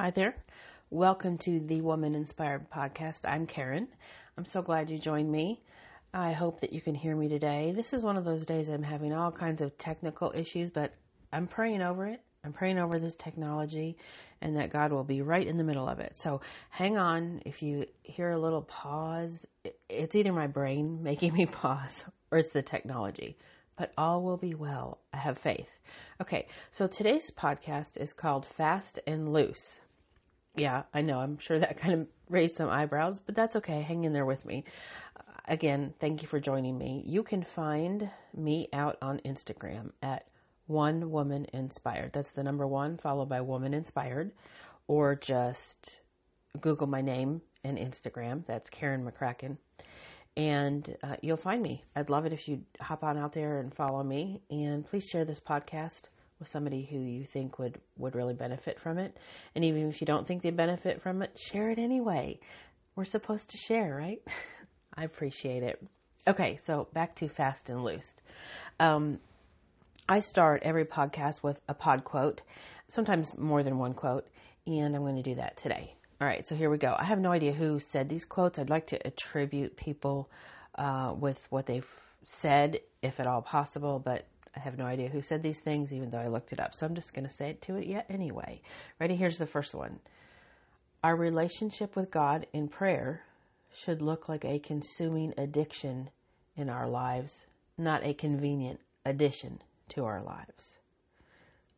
Hi there. Welcome to the Woman Inspired podcast. I'm Karen. I'm so glad you joined me. I hope that you can hear me today. This is one of those days I'm having all kinds of technical issues, but I'm praying over it. I'm praying over this technology and that God will be right in the middle of it. So hang on. If you hear a little pause, it's either my brain making me pause or it's the technology. But all will be well. I have faith. Okay, so today's podcast is called Fast and Loose. Yeah, I know. I'm sure that kind of raised some eyebrows, but that's okay. Hang in there with me. Again, thank you for joining me. You can find me out on Instagram at one woman inspired. That's the number one, followed by woman inspired, or just Google my name and Instagram. That's Karen McCracken. And uh, you'll find me. I'd love it if you'd hop on out there and follow me. And please share this podcast with somebody who you think would, would really benefit from it. And even if you don't think they benefit from it, share it anyway. We're supposed to share, right? I appreciate it. Okay, so back to fast and loose. Um, I start every podcast with a pod quote, sometimes more than one quote, and I'm going to do that today. All right, so here we go. I have no idea who said these quotes. I'd like to attribute people uh, with what they've said, if at all possible, but I have no idea who said these things, even though I looked it up. So I'm just going to say it to it yet anyway. Ready? Here's the first one. Our relationship with God in prayer should look like a consuming addiction in our lives, not a convenient addition to our lives.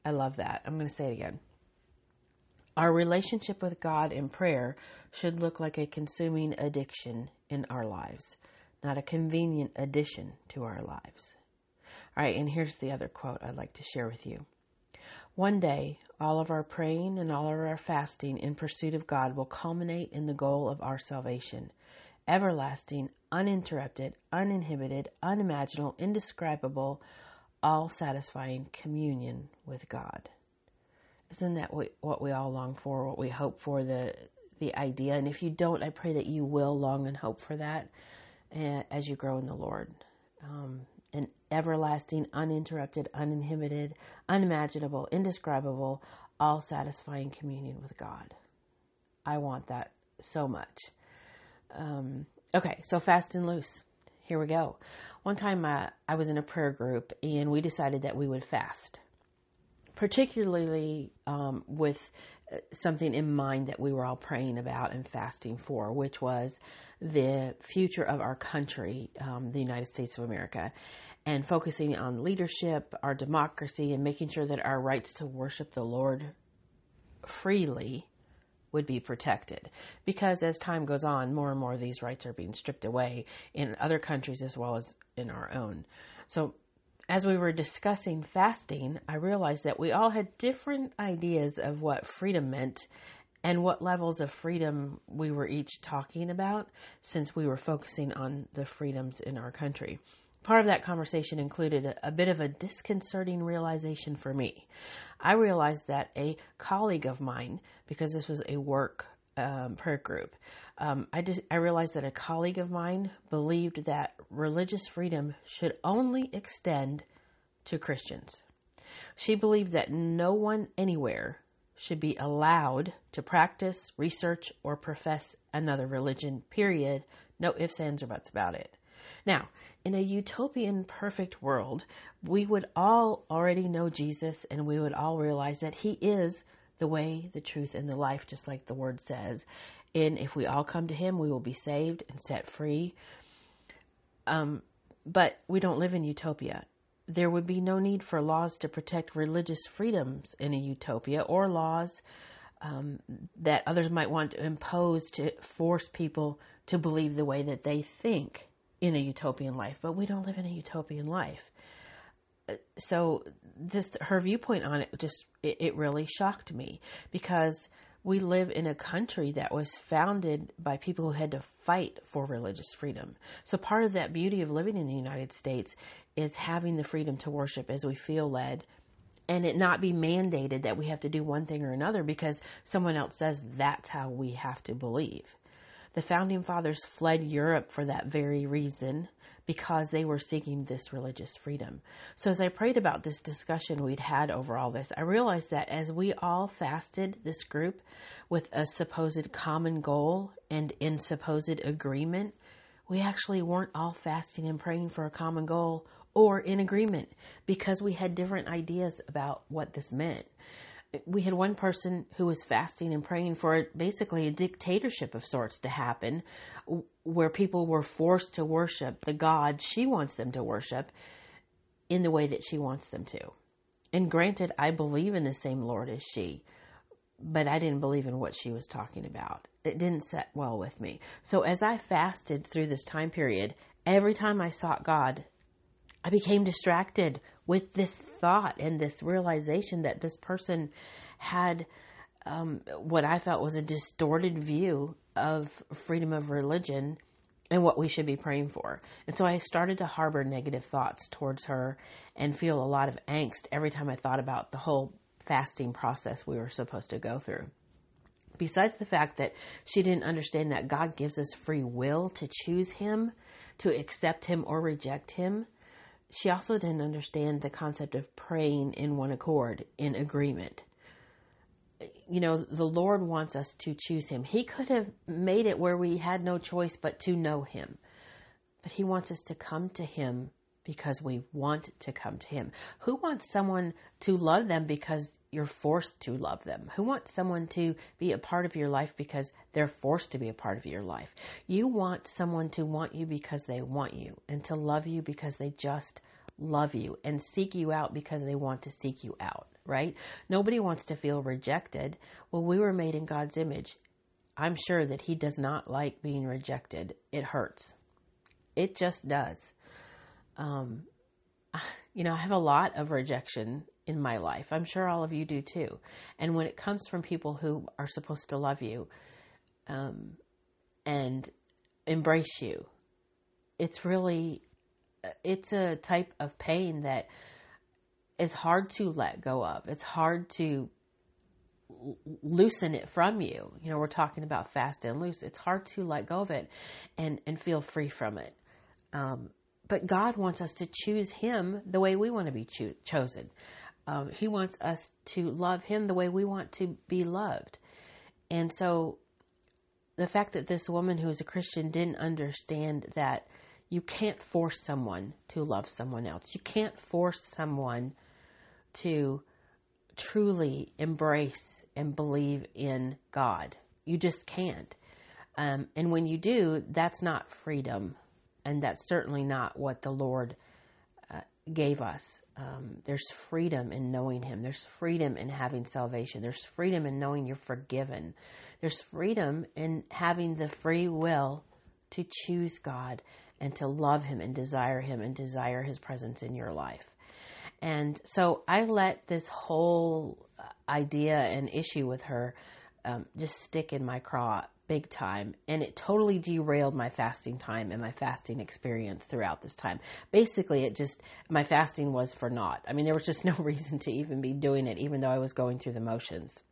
I love that. I'm going to say it again. Our relationship with God in prayer should look like a consuming addiction in our lives, not a convenient addition to our lives. All right, and here's the other quote I'd like to share with you. One day, all of our praying and all of our fasting in pursuit of God will culminate in the goal of our salvation everlasting, uninterrupted, uninhibited, unimaginable, indescribable, all satisfying communion with God. Isn't that what we all long for, what we hope for, the, the idea? And if you don't, I pray that you will long and hope for that eh, as you grow in the Lord. Um, an everlasting, uninterrupted, uninhibited, unimaginable, indescribable, all satisfying communion with God. I want that so much. Um, okay, so fast and loose. Here we go. One time uh, I was in a prayer group and we decided that we would fast, particularly um, with something in mind that we were all praying about and fasting for, which was the future of our country, um, the United States of America, and focusing on leadership, our democracy, and making sure that our rights to worship the Lord freely would be protected. Because as time goes on, more and more of these rights are being stripped away in other countries as well as in our own. So, as we were discussing fasting, I realized that we all had different ideas of what freedom meant and what levels of freedom we were each talking about since we were focusing on the freedoms in our country. Part of that conversation included a, a, bit of a disconcerting realization for me. I realized that a colleague of mine, because this was a work um, prayer group, um, I, I realized that a colleague of mine believed that religious freedom should only extend to Christians. She believed that no one anywhere should be allowed to practice, research, or profess another religion, period. No ifs, ands, or buts about it. Now, in a utopian perfect world, we would all already know Jesus and we would all realize that he is the way, the truth, and the life, just like the word says. And if we all come to him, we will be saved and set free. Um, but we don't live in utopia. There would be no need for laws to protect religious freedoms in a utopia or laws um, that others might want to impose to force people to believe the way that they think in a utopian life, but we don't live in a utopian life. Uh, so just her viewpoint on it just it, it really shocked me because we live in a country that was founded by people who had to fight for religious freedom. So part of that beauty of living in the United States is having the freedom to worship as we feel led and it not be mandated that we have to do one thing or another because someone else says that's how we have to believe. The founding fathers fled Europe for that very reason because they were seeking this religious freedom. So, as I prayed about this discussion we'd had over all this, I realized that as we all fasted this group with a supposed common goal and in supposed agreement, we actually weren't all fasting and praying for a common goal or in agreement because we had different ideas about what this meant. We had one person who was fasting and praying for basically a dictatorship of sorts to happen where people were forced to worship the God she wants them to worship in the way that she wants them to. And granted, I believe in the same Lord as she, but I didn't believe in what she was talking about. It didn't set well with me. So as I fasted through this time period, every time I sought God, I became distracted with this thought and this realization that this person had um, what I felt was a distorted view of freedom of religion and what we should be praying for. And so I started to harbor negative thoughts towards her and feel a lot of angst every time I thought about the whole fasting process we were supposed to go through. Besides the fact that she didn't understand that God gives us free will to choose Him, to accept Him or reject Him, she also didn't understand the concept of praying in one accord, in agreement. You know, the Lord wants us to choose Him. He could have made it where we had no choice but to know Him. But He wants us to come to Him because we want to come to Him. Who wants someone to love them because you're forced to love them? Who wants someone to be a part of your life because they're forced to be a part of your life? You want someone to want you because they want you and to love you because they just love you and seek you out because they want to seek you out, right? Nobody wants to feel rejected. Well, we were made in God's image. I'm sure that He does not like being rejected. It hurts. It just does. Um, you know, I have a lot of rejection in my life. I'm sure all of you do too. And when it comes from people who are supposed to love you um, and embrace you, it's really it's a type of pain that is hard to let go of. It's hard to loosen it from you. You know, we're talking about fast and loose. It's hard to let go of it and and feel free from it. Um, but God wants us to choose Him the way we want to be cho- chosen. Um, he wants us to love Him the way we want to be loved. And so the fact that this woman who is a Christian didn't understand that you can't force someone to love someone else. You can't force someone to truly embrace and believe in God. You just can't. Um, and when you do, that's not freedom. And that's certainly not what the Lord uh, gave us. Um, there's freedom in knowing Him. There's freedom in having salvation. There's freedom in knowing you're forgiven. There's freedom in having the free will to choose God and to love Him and desire Him and desire His presence in your life. And so I let this whole idea and issue with her um, just stick in my craw big time. And it totally derailed my fasting time and my fasting experience throughout this time. Basically, it just, my fasting was for naught. I mean, there was just no reason to even be doing it, even though I was going through the motions.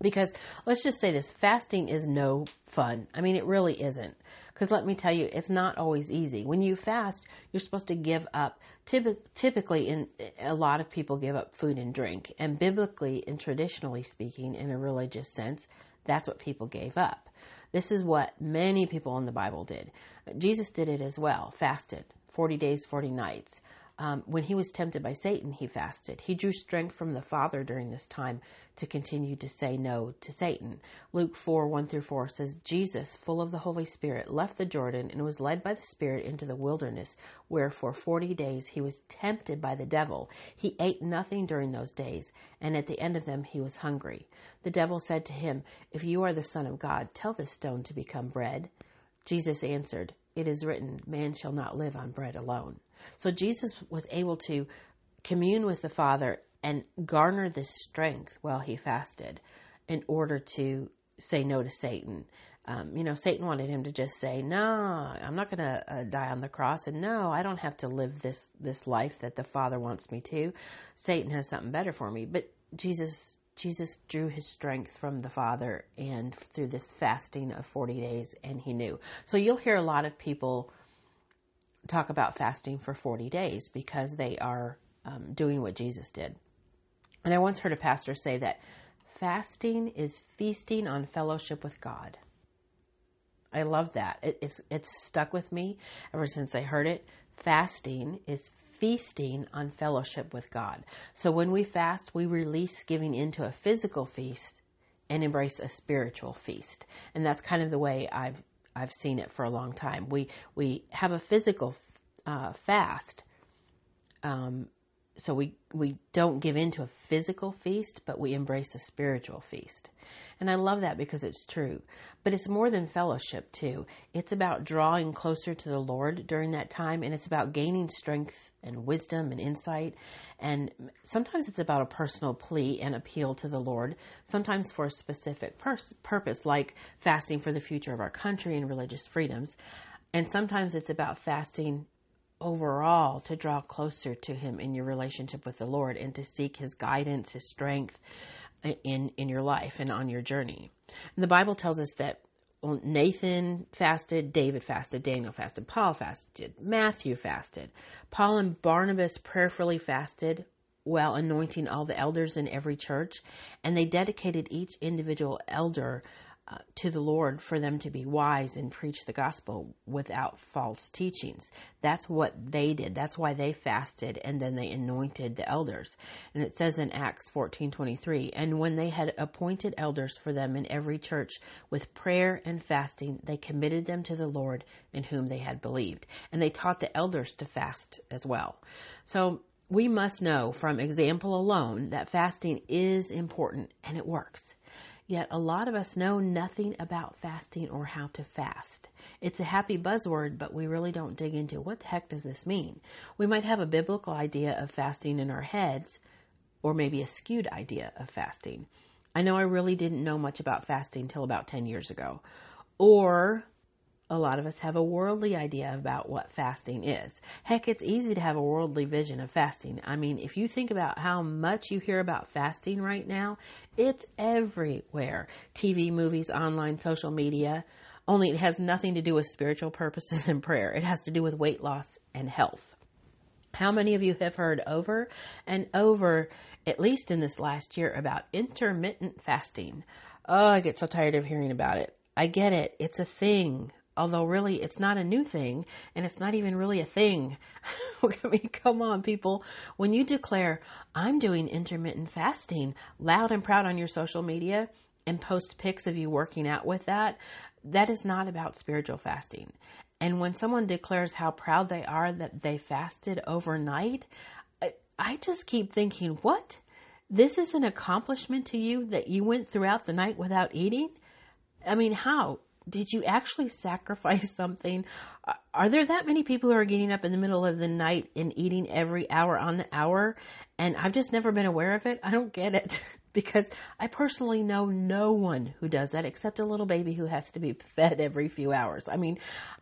Because let's just say this fasting is no fun. I mean, it really isn't. Because let me tell you, it's not always easy. When you fast, you're supposed to give up. typically, in a lot of people give up food and drink, and biblically and traditionally speaking, in a religious sense, that's what people gave up. This is what many people in the Bible did. Jesus did it as well. Fasted 40 days, 40 nights. Um, when he was tempted by Satan, he fasted. He drew strength from the Father during this time to continue to say no to Satan. Luke 4 1 through 4 says, Jesus, full of the Holy Spirit, left the Jordan and was led by the Spirit into the wilderness, where for forty days he was tempted by the devil. He ate nothing during those days, and at the end of them he was hungry. The devil said to him, If you are the Son of God, tell this stone to become bread. Jesus answered, It is written, Man shall not live on bread alone. So Jesus was able to commune with the Father and garner this strength while he fasted in order to say no to Satan. Um, you know, Satan wanted him to just say, "No, I'm not going to uh, die on the cross," and no, I don't have to live this this life that the Father wants me to. Satan has something better for me. But Jesus, Jesus drew his strength from the Father, and through this fasting of 40 days, and he knew. So you'll hear a lot of people talk about fasting for 40 days because they are um, doing what Jesus did. And I once heard a pastor say that fasting is feasting on fellowship with God. I love that. It, it's it's stuck with me ever since I heard it. Fasting is feasting on fellowship with God. So when we fast, we release giving into a physical feast and embrace a spiritual feast. And that's kind of the way I've I've seen it for a long time. We we have a physical uh, fast, um, so we we don't give in to a physical feast, but we embrace a spiritual feast. And I love that because it's true. But it's more than fellowship too. It's about drawing closer to the Lord during that time and it's about gaining strength and wisdom and insight. And sometimes it's about a personal plea and appeal to the Lord, sometimes for a specific pers- purpose like fasting for the future of our country and religious freedoms. And sometimes it's about fasting overall to draw closer to him in your relationship with the Lord and to seek his guidance, his strength in in your life and on your journey. And the Bible tells us that Nathan fasted, David fasted, Daniel fasted, Paul fasted, Matthew fasted. Paul and Barnabas prayerfully fasted while anointing all the elders in every church, and they dedicated each individual elder uh, to the Lord for them to be wise and preach the gospel without false teachings. That's what they did. That's why they fasted and then they anointed the elders. And it says in Acts 14:23, and when they had appointed elders for them in every church with prayer and fasting, they committed them to the Lord in whom they had believed. And they taught the elders to fast as well. So we must know from example alone that fasting is important and it works. Yet a lot of us know nothing about fasting or how to fast. It's a happy buzzword, but we really don't dig into what the heck does this mean. We might have a biblical idea of fasting in our heads, or maybe a skewed idea of fasting. I know I really didn't know much about fasting till about 10 years ago. Or a lot of us have a worldly idea about what fasting is. Heck, it's easy to have a worldly vision of fasting. I mean, if you think about how much you hear about fasting right now, it's everywhere TV, movies, online, social media. Only it has nothing to do with spiritual purposes and prayer, it has to do with weight loss and health. How many of you have heard over and over, at least in this last year, about intermittent fasting? Oh, I get so tired of hearing about it. I get it. It's a thing although really it's not a new thing and it's not even really a thing. I mean, come on, people. When you declare, I'm doing intermittent fasting loud and proud on your social media and post pics of you working out with that, that is not about spiritual fasting. And when someone declares how proud they are that they fasted overnight, I just keep thinking, what? This is an accomplishment to you that you went throughout the night without eating? I mean, how? Did you actually sacrifice something? Are there that many people who are getting up in the middle of the night and eating every hour on the hour? And I've just never been aware of it. I don't get it because I personally know no one who does that except a little baby who has to be fed every few hours. I mean,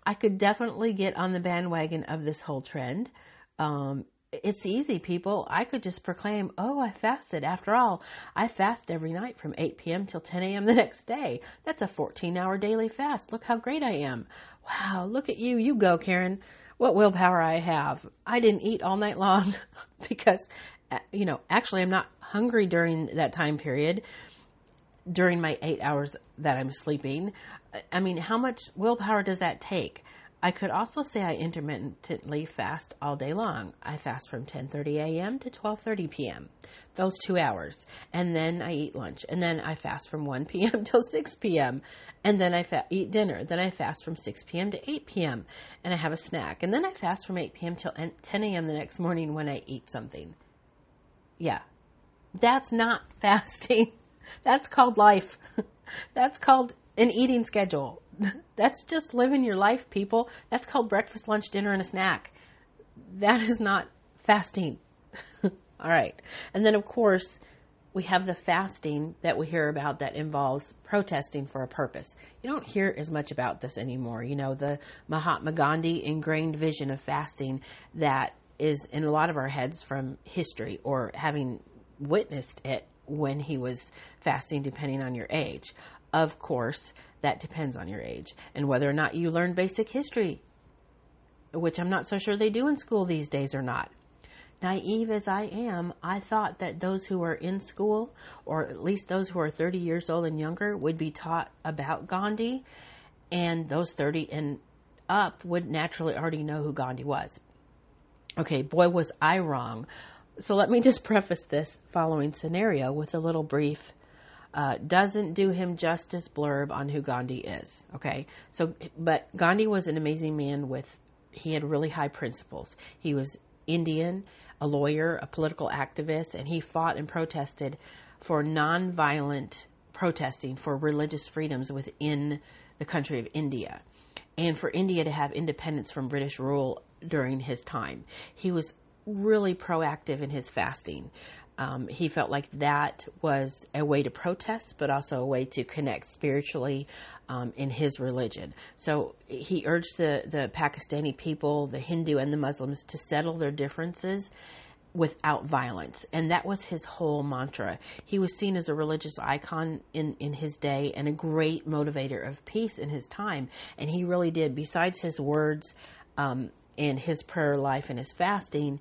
I could definitely get on the bandwagon of this whole trend. Um, it's easy, people. I could just proclaim, oh, I fasted. After all, I fast every night from 8 p.m. till 10 a.m. the next day. That's a 14 hour daily fast. Look how great I am. Wow, look at you. You go, Karen. What willpower I have. I didn't eat all night long because, uh, you know, actually, I'm not hungry during that time period, during my eight hours that I'm sleeping. I mean, how much willpower does that take? I could also say I intermittently fast all day long. I fast from 10:30 a.m. to 12:30 p.m. Those 2 hours. And then I eat lunch. And then I fast from 1 p.m. till 6 p.m. And then I fa- eat dinner. Then I fast from 6 p.m. to 8 p.m. and I have a snack. And then I fast from 8 p.m. till 10 a.m. the next morning when I eat something. Yeah. That's not fasting. That's called life. That's called an eating schedule. That's just living your life, people. That's called breakfast, lunch, dinner, and a snack. That is not fasting. All right. And then, of course, we have the fasting that we hear about that involves protesting for a purpose. You don't hear as much about this anymore. You know, the Mahatma Gandhi ingrained vision of fasting that is in a lot of our heads from history or having witnessed it when he was fasting, depending on your age. Of course, that depends on your age and whether or not you learn basic history. which I'm not so sure they do in school these days or not. Naive as I am, I thought that those who are in school, or at least those who are 30 years old and younger, would be taught about Gandhi, and those 30 and up would naturally already know who Gandhi was. Okay, boy, was I wrong. So let me just preface this following scenario with a little brief uh, doesn't do him justice blurb on who Gandhi is. Okay, so but Gandhi was an amazing man with he had really high principles. He was Indian, a lawyer, a political activist, and he fought and protested for nonviolent protesting for religious freedoms within the country of India and for India to have independence from British rule during his time. He was really proactive in his fasting. Um, he felt like that was a way to protest, but also a way to connect spiritually um, in his religion. So he urged the, the Pakistani people, the Hindu and the Muslims, to settle their differences without violence. And that was his whole mantra. He was seen as a religious icon in, in his day and a great motivator of peace in his time. And he really did, besides his words um, and his prayer life and his fasting,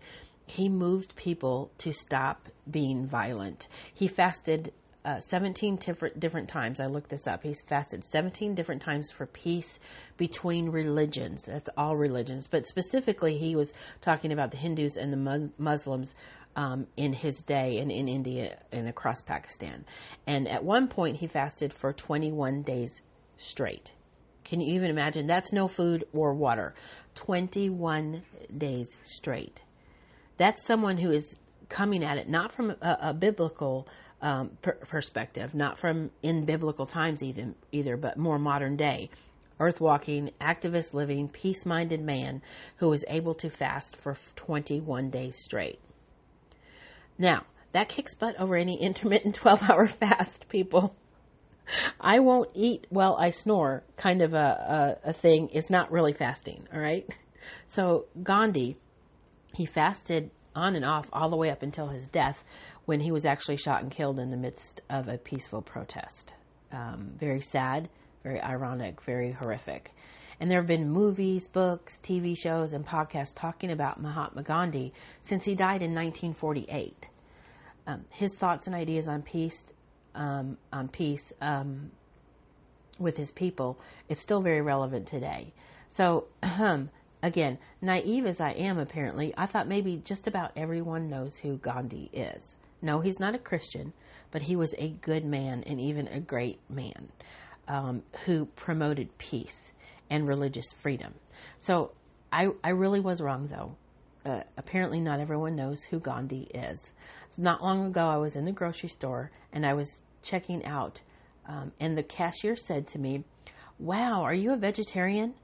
he moved people to stop being violent. He fasted uh, 17 different, different times. I looked this up. He's fasted 17 different times for peace between religions. That's all religions. But specifically, he was talking about the Hindus and the Muslims um, in his day and in India and across Pakistan. And at one point, he fasted for 21 days straight. Can you even imagine? That's no food or water. 21 days straight that's someone who is coming at it not from a, a biblical um, per- perspective, not from in biblical times either, either, but more modern day. Earth walking, activist living, peace minded man who was able to fast for 21 days straight. Now, that kicks butt over any intermittent 12 hour fast, people. I won't eat while I snore kind of a, a, a thing is not really fasting, all right? So, Gandhi he fasted on and off all the way up until his death when he was actually shot and killed in the midst of a peaceful protest. Um, very sad, very ironic, very horrific. And there have been movies, books, TV shows, and podcasts talking about Mahatma Gandhi since he died in 1948. Um, his thoughts and ideas on peace, um, on peace um, with his people, it's still very relevant today. So, Again, naive as I am, apparently, I thought maybe just about everyone knows who Gandhi is. No, he's not a Christian, but he was a good man and even a great man um, who promoted peace and religious freedom. So I, I really was wrong, though. Uh, apparently, not everyone knows who Gandhi is. So not long ago, I was in the grocery store and I was checking out, um, and the cashier said to me, Wow, are you a vegetarian?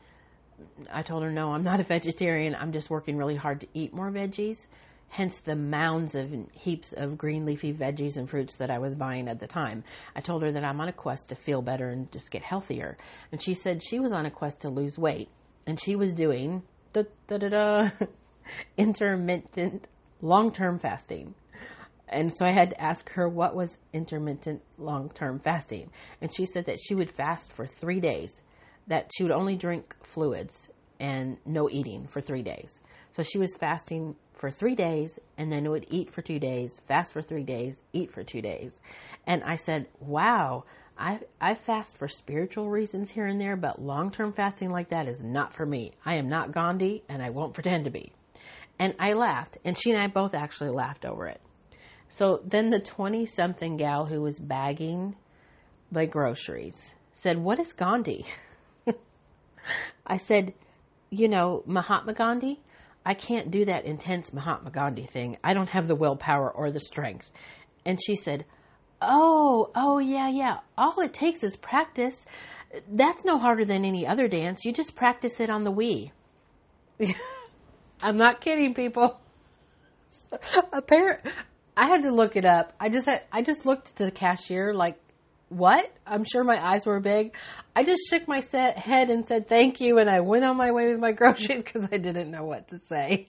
I told her, no, I'm not a vegetarian. I'm just working really hard to eat more veggies. Hence the mounds of heaps of green leafy veggies and fruits that I was buying at the time. I told her that I'm on a quest to feel better and just get healthier. And she said she was on a quest to lose weight. And she was doing da da da da intermittent long term fasting. And so I had to ask her what was intermittent long term fasting. And she said that she would fast for three days that she would only drink fluids and no eating for three days. So she was fasting for three days and then would eat for two days, fast for three days, eat for two days. And I said, wow, I, I fast for spiritual reasons here and there, but long term fasting like that is not for me. I am not Gandhi and I won't pretend to be. And I laughed, and she and I both actually laughed over it. So then the 20 something gal who was bagging my groceries said, What is Gandhi? I said, you know, Mahatma Gandhi, I can't do that intense Mahatma Gandhi thing. I don't have the willpower or the strength. And she said, Oh, oh, yeah, yeah. All it takes is practice. That's no harder than any other dance. You just practice it on the Wii. I'm not kidding, people. Apparent, I had to look it up. I just had, I just looked at the cashier like what? I'm sure my eyes were big. I just shook my head and said thank you, and I went on my way with my groceries because I didn't know what to say.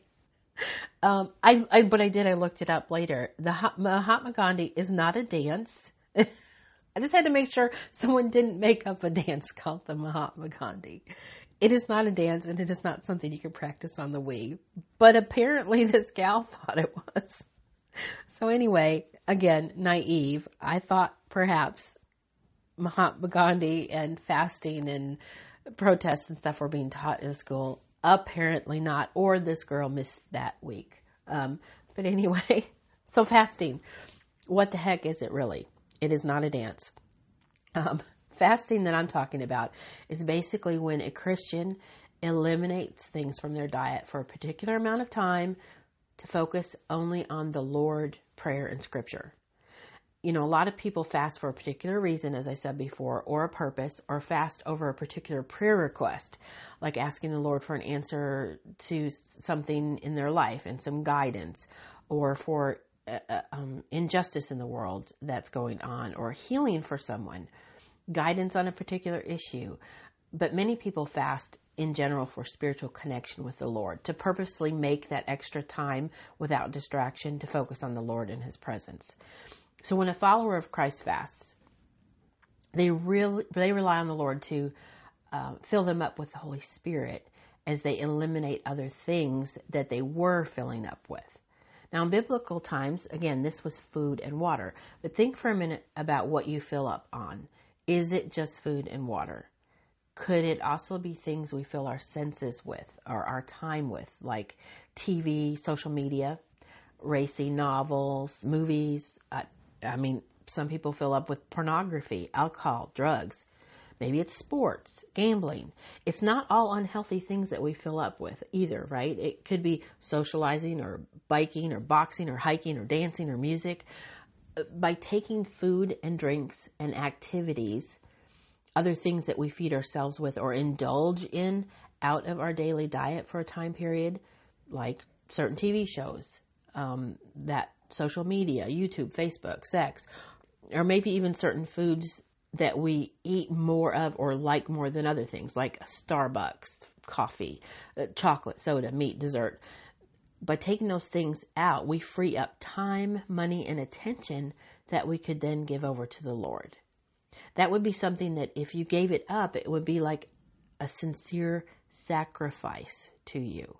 Um, I, I, but I did. I looked it up later. The Mahatma Gandhi is not a dance. I just had to make sure someone didn't make up a dance called the Mahatma Gandhi. It is not a dance and it is not something you can practice on the Wii. But apparently this gal thought it was. So anyway, again, naive. I thought perhaps Mahatma Gandhi and fasting and protests and stuff were being taught in school. Apparently not, or this girl missed that week. Um, but anyway, so fasting. What the heck is it really? It is not a dance. Um, fasting that I'm talking about is basically when a Christian eliminates things from their diet for a particular amount of time to focus only on the Lord, prayer, and scripture. You know, a lot of people fast for a particular reason, as I said before, or a purpose, or fast over a particular prayer request, like asking the Lord for an answer to something in their life and some guidance, or for uh, uh um, injustice in the world that's going on, or healing for someone guidance on a particular issue. But many people fast in general for spiritual connection with the Lord, to purposely make that extra time without distraction to focus on the Lord and His presence. So when a follower of Christ fasts, they really they rely on the Lord to uh, fill them up with the Holy Spirit as they eliminate other things that they were filling up with. Now, in biblical times, again, this was food and water. But think for a minute about what you fill up on. Is it just food and water? Could it also be things we fill our senses with or our time with, like TV, social media, racy novels, movies? Uh, I mean, some people fill up with pornography, alcohol, drugs. Maybe it's sports, gambling. It's not all unhealthy things that we fill up with either, right? It could be socializing or biking or boxing or hiking or dancing or music by taking food and drinks and activities, other things that we feed ourselves with or indulge in out of our daily diet for a time period, like certain TV shows, um, that social media, YouTube, Facebook, sex, or maybe even certain foods that we eat more of or like more than other things, like Starbucks, coffee, uh, chocolate, soda, meat, dessert by taking those things out, we free up time, money, and attention that we could then give over to the Lord. That would be something that if you gave it up, it would be like a sincere sacrifice to you.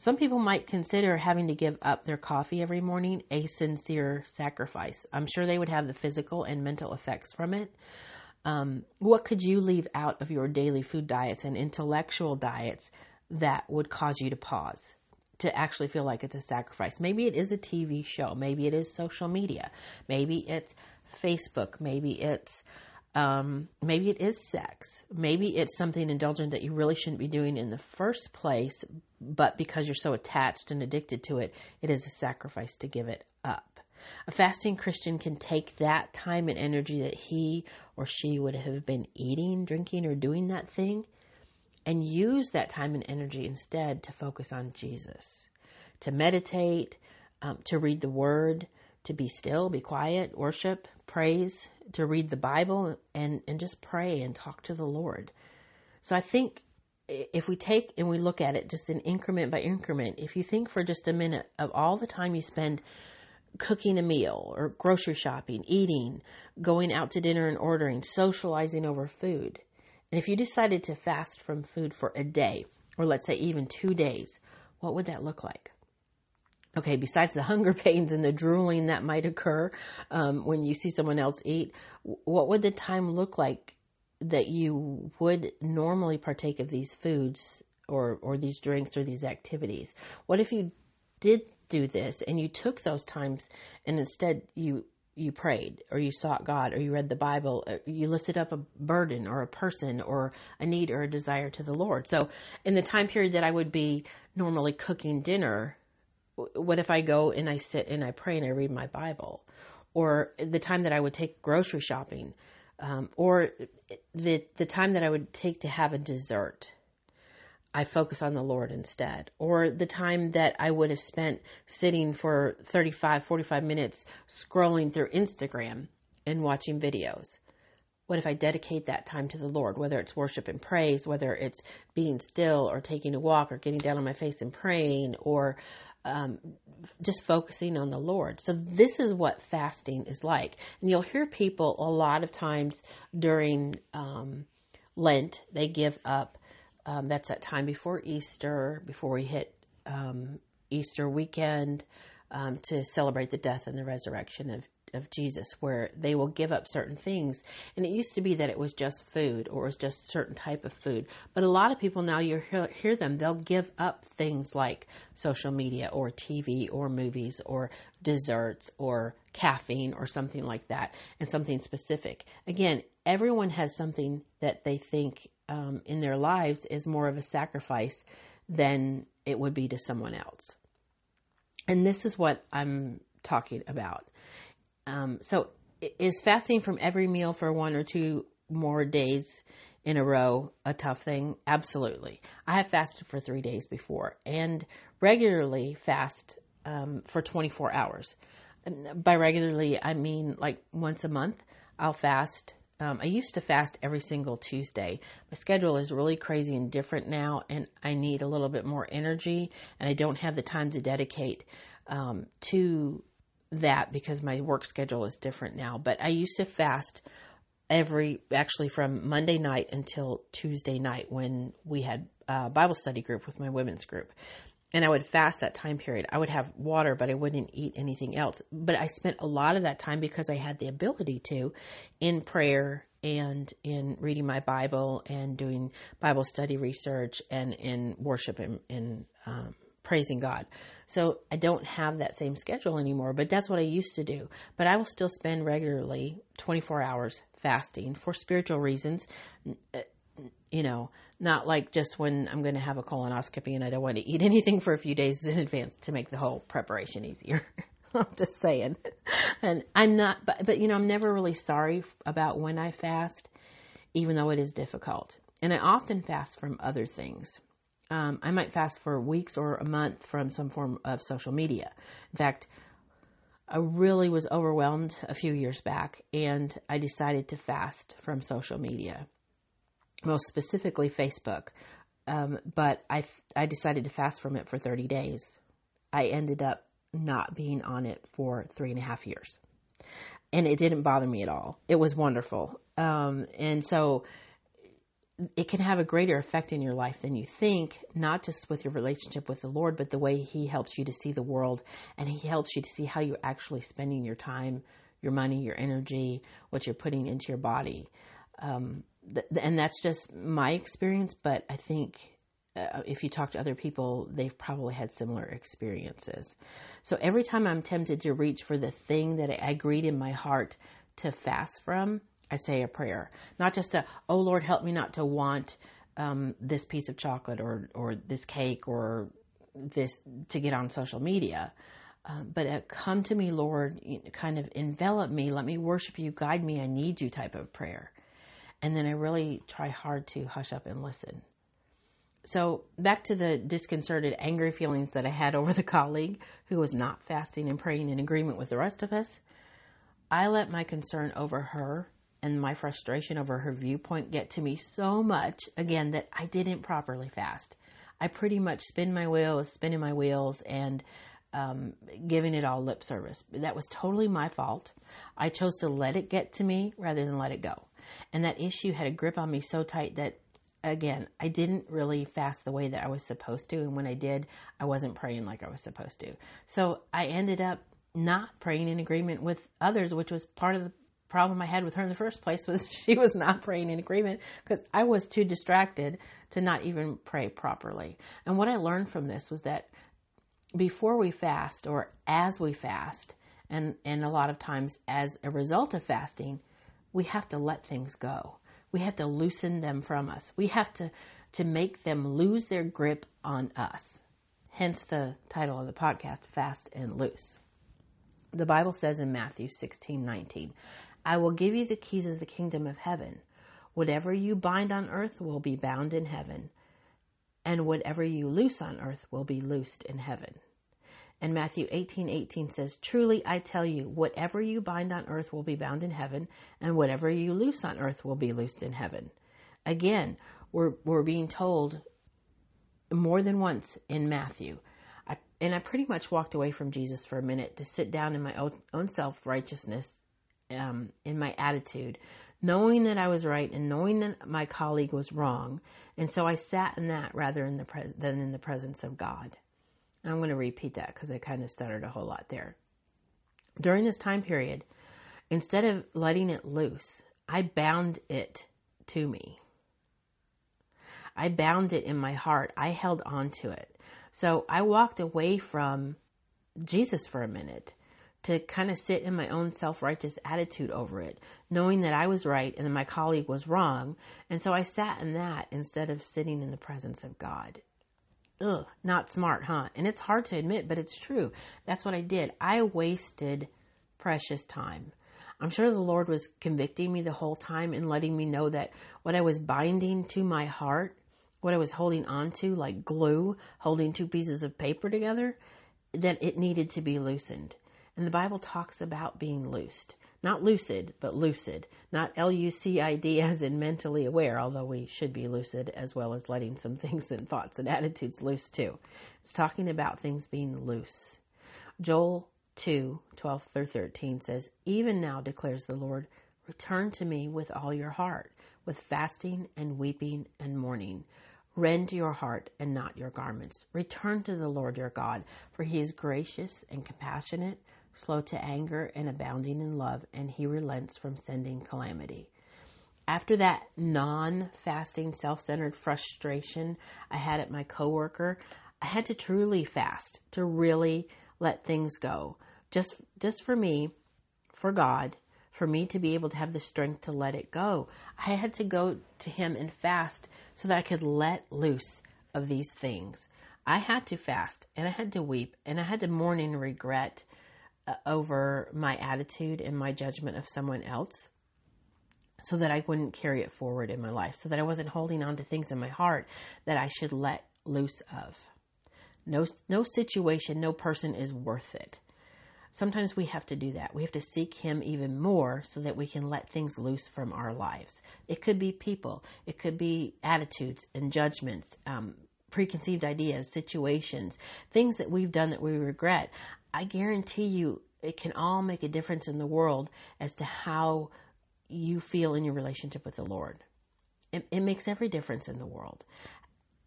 Some people might consider having to give up their coffee every morning a sincere sacrifice. I'm sure they would have the physical and mental effects from it. Um, what could you leave out of your daily food diets and intellectual diets that would cause you to pause? to actually feel like it's a sacrifice. Maybe it is a TV show. Maybe it is social media. Maybe it's Facebook. Maybe it's um, maybe it is sex. Maybe it's something indulgent that you really shouldn't be doing in the first place, but because you're so attached and addicted to it, it is a sacrifice to give it up. A fasting Christian can take that time and energy that he or she would have been eating, drinking, or doing that thing and use that time and energy instead to focus on Jesus, to meditate, um, to read the Word, to be still, be quiet, worship, praise, to read the Bible, and, and just pray and talk to the Lord. So I think if we take and we look at it just in increment by increment, if you think for just a minute of all the time you spend cooking a meal or grocery shopping, eating, going out to dinner and ordering, socializing over food, and if you decided to fast from food for a day, or let's say even two days, what would that look like? Okay, besides the hunger pains and the drooling that might occur um, when you see someone else eat, what would the time look like that you would normally partake of these foods or, or these drinks or these activities? What if you did do this and you took those times and instead you you prayed or you sought God or you read the Bible, uh, you lifted up a burden or a person or a need or a desire to the Lord. So, in the time period that I would be normally cooking dinner, what if I go and I sit and I pray and I read my Bible? Or the time that I would take grocery shopping, um, or the the time that I would take to have a dessert I focus on the Lord instead. Or the time that I would have spent sitting for 35, 45 minutes scrolling through Instagram and watching videos. What if I dedicate that time to the Lord, whether it's worship and praise, whether it's being still or taking a walk or getting down on my face and praying or um, just focusing on the Lord. So, this is what fasting is like. And you'll hear people a lot of times during um, Lent, they give up Um, that's that time before Easter, before we hit um, Easter weekend, um, to celebrate the death and the resurrection of of Jesus, where they will give up certain things. And it used to be that it was just food or it was just certain type of food. But a lot of people now you hear, hear them, they'll give up things like social media or TV or movies or desserts or caffeine or something like that and something specific. Again, everyone has something that they think um, in their lives is more of a sacrifice than it would be to someone else. And this is what I'm talking about. Um, so, is fasting from every meal for one or two more days in a row a tough thing? Absolutely. I have fasted for three days before and regularly fast um, for 24 hours. By regularly, I mean like once a month. I'll fast. Um, I used to fast every single Tuesday. My schedule is really crazy and different now, and I need a little bit more energy, and I don't have the time to dedicate um, to that because my work schedule is different now. But I used to fast every, actually from Monday night until Tuesday night when we had a Bible study group with my women's group. And I would fast that time period. I would have water, but I wouldn't eat anything else. But I spent a lot of that time because I had the ability to in prayer and in reading my Bible and doing Bible study research and in worship and, and um, praising God. So I don't have that same schedule anymore, but that's what I used to do. But I will still spend regularly 24 hours fasting for spiritual reasons. You know, not like just when I'm going to have a colonoscopy and I don't want to eat anything for a few days in advance to make the whole preparation easier. I'm just saying. And I'm not, but, but you know, I'm never really sorry about when I fast, even though it is difficult. And I often fast from other things um, I might fast for weeks or a month from some form of social media. In fact, I really was overwhelmed a few years back and I decided to fast from social media, most specifically Facebook. Um, but I, I decided to fast from it for 30 days. I ended up not being on it for three and a half years. And it didn't bother me at all. It was wonderful. Um, and so it can have a greater effect in your life than you think, not just with your relationship with the Lord, but the way He helps you to see the world and He helps you to see how you're actually spending your time, your money, your energy, what you're putting into your body. Um, th- and that's just my experience, but I think uh, if you talk to other people, they've probably had similar experiences. So every time I'm tempted to reach for the thing that I agreed in my heart to fast from, I say a prayer, not just a, oh Lord, help me not to want um, this piece of chocolate or, or this cake or this to get on social media. Um, but a, come to me, Lord, kind of envelop me, let me worship you, guide me, I need you type of prayer. And then I really try hard to hush up and listen. So back to the disconcerted, angry feelings that I had over the colleague who was not fasting and praying in agreement with the rest of us. I let my concern over her and my frustration over her viewpoint get to me so much again that I didn't properly fast. I pretty much spin my wheels, spinning my wheels, and um, giving it all lip service. That was totally my fault. I chose to let it get to me rather than let it go. And that issue had a grip on me so tight that, again, I didn't really fast the way that I was supposed to. And when I did, I wasn't praying like I was supposed to. So I ended up not praying in agreement with others, which was part of the problem I had with her in the first place was she was not praying in agreement because I was too distracted to not even pray properly. And what I learned from this was that before we fast or as we fast, and, and a lot of times as a result of fasting, we have to let things go. We have to loosen them from us. We have to, to make them lose their grip on us. Hence the title of the podcast, Fast and Loose. The Bible says in Matthew 16 19, I will give you the keys of the kingdom of heaven. Whatever you bind on earth will be bound in heaven, and whatever you loose on earth will be loosed in heaven. And Matthew 18, 18 says, Truly I tell you, whatever you bind on earth will be bound in heaven, and whatever you loose on earth will be loosed in heaven. Again, we're, we're being told more than once in Matthew. I, and I pretty much walked away from Jesus for a minute to sit down in my own, own self righteousness um, in my attitude knowing that I was right and knowing that my colleague was wrong. And so I sat in that rather in the pres- than in the presence of God. I'm going to repeat that because I kind of stuttered a whole lot there. During this time period, instead of letting it loose, I bound it to me. I bound it in my heart. I held on to it. So I walked away from Jesus for a minute to kind of sit in my own self righteous attitude over it, knowing that I was right and that my colleague was wrong. And so I sat in that instead of sitting in the presence of God. Ugh, not smart, huh? And it's hard to admit, but it's true. That's what I did. I wasted precious time. I'm sure the Lord was convicting me the whole time and letting me know that what I was binding to my heart, what I was holding on to, like glue, holding two pieces of paper together, that it needed to be loosened. And the Bible talks about being loosed. Not lucid, but lucid. Not L U C I D as in mentally aware, although we should be lucid as well as letting some things and thoughts and attitudes loose too. It's talking about things being loose. Joel 2 12 through 13 says, Even now declares the Lord, return to me with all your heart, with fasting and weeping and mourning. Rend your heart and not your garments. Return to the Lord your God, for he is gracious and compassionate slow to anger, and abounding in love, and he relents from sending calamity. After that non fasting, self centered frustration I had at my coworker, I had to truly fast to really let things go. Just, just for me, for God, for me to be able to have the strength to let it go. I had to go to Him and fast so that I could let loose of these things. I had to fast and I had to weep and I had to mourn in regret over my attitude and my judgment of someone else so that I wouldn't carry it forward in my life, so that I wasn't holding on to things in my heart that I should let loose of. No, no situation, no person is worth it. Sometimes we have to do that. We have to seek Him even more so that we can let things loose from our lives. It could be people, it could be attitudes and judgments, um, preconceived ideas, situations, things that we've done that we regret. I guarantee you it can all make a difference in the world as to how you feel in your relationship with the Lord. It, it makes every difference in the world.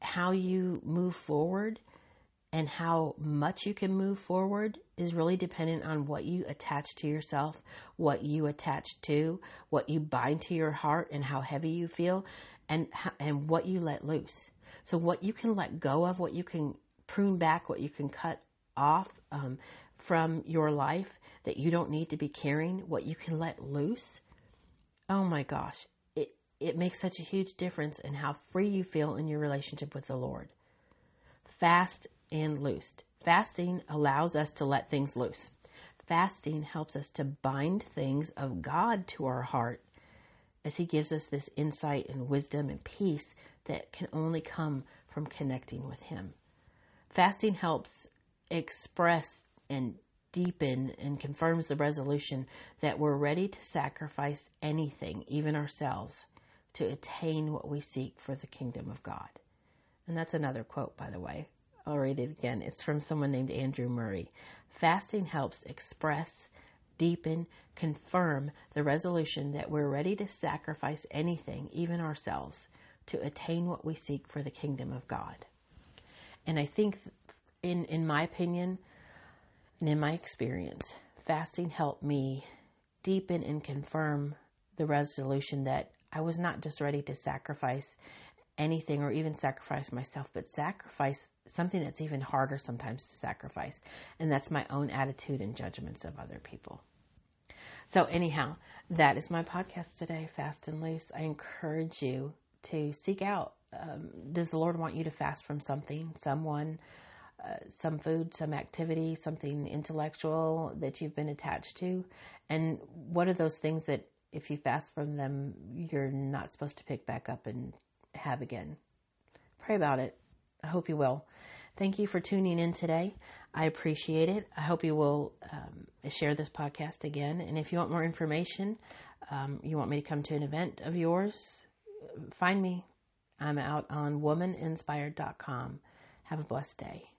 How you move forward and how much you can move forward is really dependent on what you attach to yourself, what you attach to, what you bind to your heart, and how heavy you feel, and and what you let loose. So what you can let go of, what you can prune back, what you can cut off um, from your life that you don't need to be carrying, what you can let loose, oh my gosh, it, it makes such a huge difference in how free you feel in your relationship with the Lord. Fast and loosed. Fasting allows us to let things loose. Fasting helps us to bind things of God to our heart as He gives us this insight and wisdom and peace that can only come from connecting with Him. Fasting helps express and deepen and confirms the resolution that we're ready to sacrifice anything, even ourselves, to attain what we seek for the kingdom of God. And that's another quote, by the way. I'll read it again. It's from someone named Andrew Murray. Fasting helps express, deepen, confirm the resolution that we're ready to sacrifice anything, even ourselves, to attain what we seek for the kingdom of God. And I think in in my opinion and in my experience, fasting helped me deepen and confirm the resolution that I was not just ready to sacrifice anything or even sacrifice myself, but sacrifice something that's even harder sometimes to sacrifice. And that's my own attitude and judgments of other people. So, anyhow, that is my podcast today, Fast and Loose. I encourage you to seek out um, does the Lord want you to fast from something, someone, uh, some food, some activity, something intellectual that you've been attached to? And what are those things that if you fast from them, you're not supposed to pick back up and have again? Pray about it. I hope you will. Thank you for tuning in today. I appreciate it. I hope you will um, share this podcast again. And if you want more information, um, you want me to come to an event of yours, find me. I'm out on womaninspired.com. Have a blessed day.